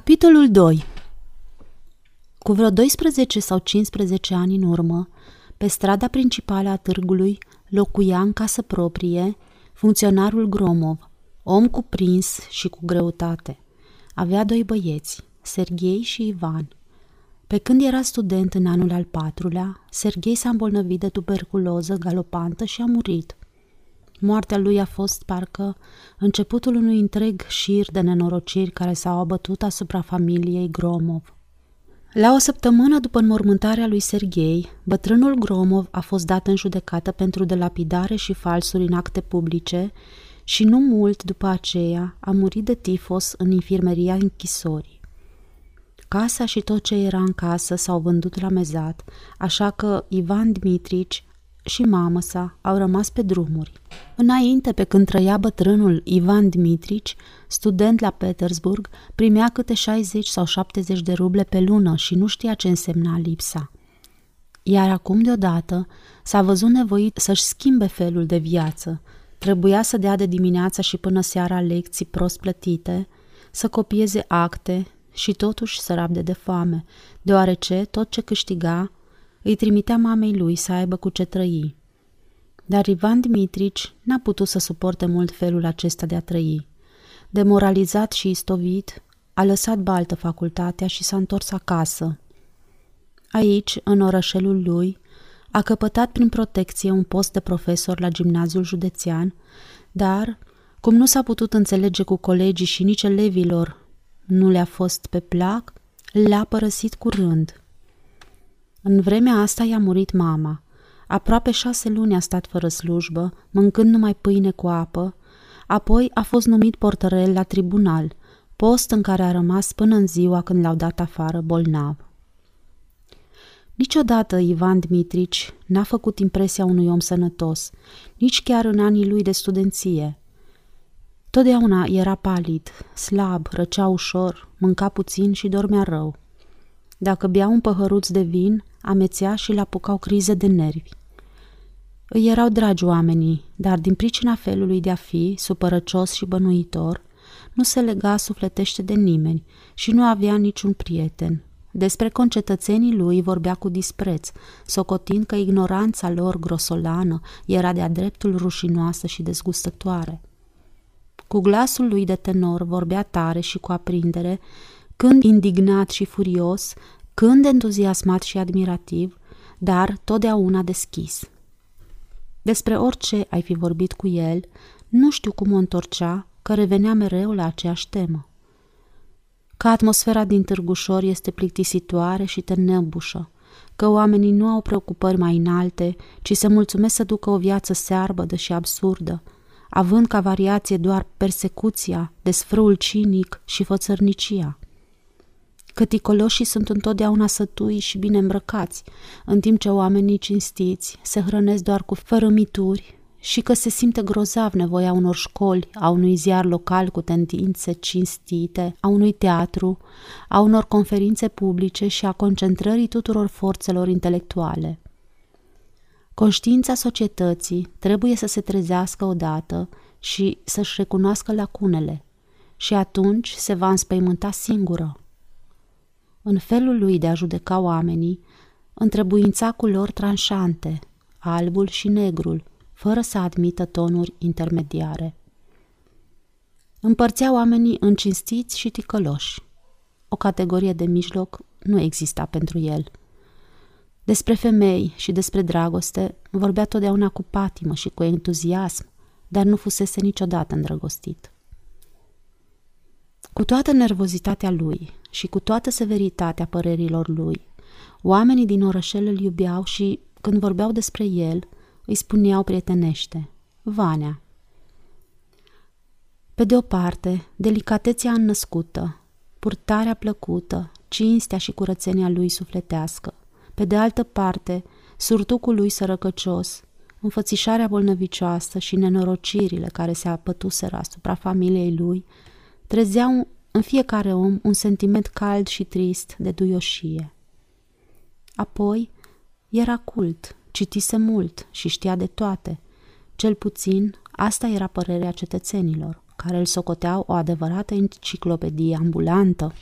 Capitolul 2 Cu vreo 12 sau 15 ani în urmă, pe strada principală a târgului locuia în casă proprie funcționarul Gromov, om cuprins și cu greutate. Avea doi băieți, Serghei și Ivan. Pe când era student în anul al patrulea, Serghei s-a îmbolnăvit de tuberculoză galopantă și a murit. Moartea lui a fost parcă începutul unui întreg șir de nenorociri care s-au abătut asupra familiei Gromov. La o săptămână după înmormântarea lui Serghei, bătrânul Gromov a fost dat în judecată pentru delapidare și falsuri în acte publice și nu mult după aceea a murit de tifos în infirmeria închisorii. Casa și tot ce era în casă s-au vândut la mezat, așa că Ivan Dmitrici și mamă sa au rămas pe drumuri. Înainte, pe când trăia bătrânul Ivan Dmitrici, student la Petersburg, primea câte 60 sau 70 de ruble pe lună și nu știa ce însemna lipsa. Iar acum, deodată, s-a văzut nevoit să-și schimbe felul de viață. Trebuia să dea de dimineața și până seara lecții prost plătite, să copieze acte și totuși să rabde de foame, deoarece tot ce câștiga îi trimitea mamei lui să aibă cu ce trăi. Dar Ivan Dimitrici n-a putut să suporte mult felul acesta de a trăi. Demoralizat și istovit, a lăsat baltă facultatea și s-a întors acasă. Aici, în orășelul lui, a căpătat prin protecție un post de profesor la gimnaziul județean, dar, cum nu s-a putut înțelege cu colegii și nici elevilor nu le-a fost pe plac, l-a părăsit curând. În vremea asta i-a murit mama. Aproape șase luni a stat fără slujbă, mâncând numai pâine cu apă, apoi a fost numit portărel la tribunal, post în care a rămas până în ziua când l-au dat afară bolnav. Niciodată Ivan Dmitrici n-a făcut impresia unui om sănătos, nici chiar în anii lui de studenție. Totdeauna era palid, slab, răcea ușor, mânca puțin și dormea rău. Dacă bea un păhăruț de vin, amețea și le apucau crize de nervi. Îi erau dragi oamenii, dar din pricina felului de a fi, supărăcios și bănuitor, nu se lega sufletește de nimeni și nu avea niciun prieten. Despre concetățenii lui vorbea cu dispreț, socotind că ignoranța lor grosolană era de-a dreptul rușinoasă și dezgustătoare. Cu glasul lui de tenor vorbea tare și cu aprindere, când indignat și furios, când entuziasmat și admirativ, dar totdeauna deschis. Despre orice ai fi vorbit cu el, nu știu cum o întorcea, că revenea mereu la aceeași temă. Că atmosfera din Târgușor este plictisitoare și te nebușă, că oamenii nu au preocupări mai înalte, ci se mulțumesc să ducă o viață searbădă și absurdă, având ca variație doar persecuția, desfrâul cinic și fățărnicia că ticoloșii sunt întotdeauna sătui și bine îmbrăcați, în timp ce oamenii cinstiți se hrănesc doar cu fărămituri și că se simte grozav nevoia unor școli, a unui ziar local cu tendințe cinstite, a unui teatru, a unor conferințe publice și a concentrării tuturor forțelor intelectuale. Conștiința societății trebuie să se trezească odată și să-și recunoască lacunele și atunci se va înspăimânta singură în felul lui de a judeca oamenii, întrebuința culori tranșante, albul și negrul, fără să admită tonuri intermediare. Împărțea oamenii în cinstiți și ticăloși. O categorie de mijloc nu exista pentru el. Despre femei și despre dragoste vorbea totdeauna cu patimă și cu entuziasm, dar nu fusese niciodată îndrăgostit. Cu toată nervozitatea lui și cu toată severitatea părerilor lui, oamenii din orășel îl iubeau și, când vorbeau despre el, îi spuneau prietenește, Vanea. Pe de o parte, delicatețea înnăscută, purtarea plăcută, cinstea și curățenia lui sufletească. Pe de altă parte, surtucul lui sărăcăcios, înfățișarea bolnăvicioasă și nenorocirile care se apătuseră asupra familiei lui, trezeau în fiecare om un sentiment cald și trist de duioșie. Apoi, era cult, citise mult și știa de toate. Cel puțin, asta era părerea cetățenilor, care îl socoteau o adevărată enciclopedie ambulantă.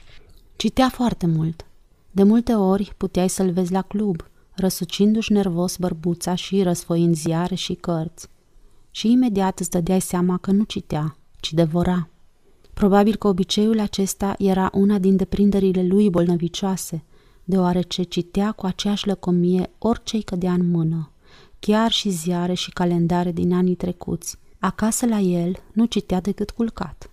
Citea foarte mult. De multe ori puteai să-l vezi la club, răsucindu-și nervos bărbuța și răsfoind ziare și cărți. Și imediat îți dădeai seama că nu citea, ci devora. Probabil că obiceiul acesta era una din deprinderile lui bolnăvicioase, deoarece citea cu aceeași lăcomie orice îi cădea în mână, chiar și ziare și calendare din anii trecuți. Acasă la el nu citea decât culcat.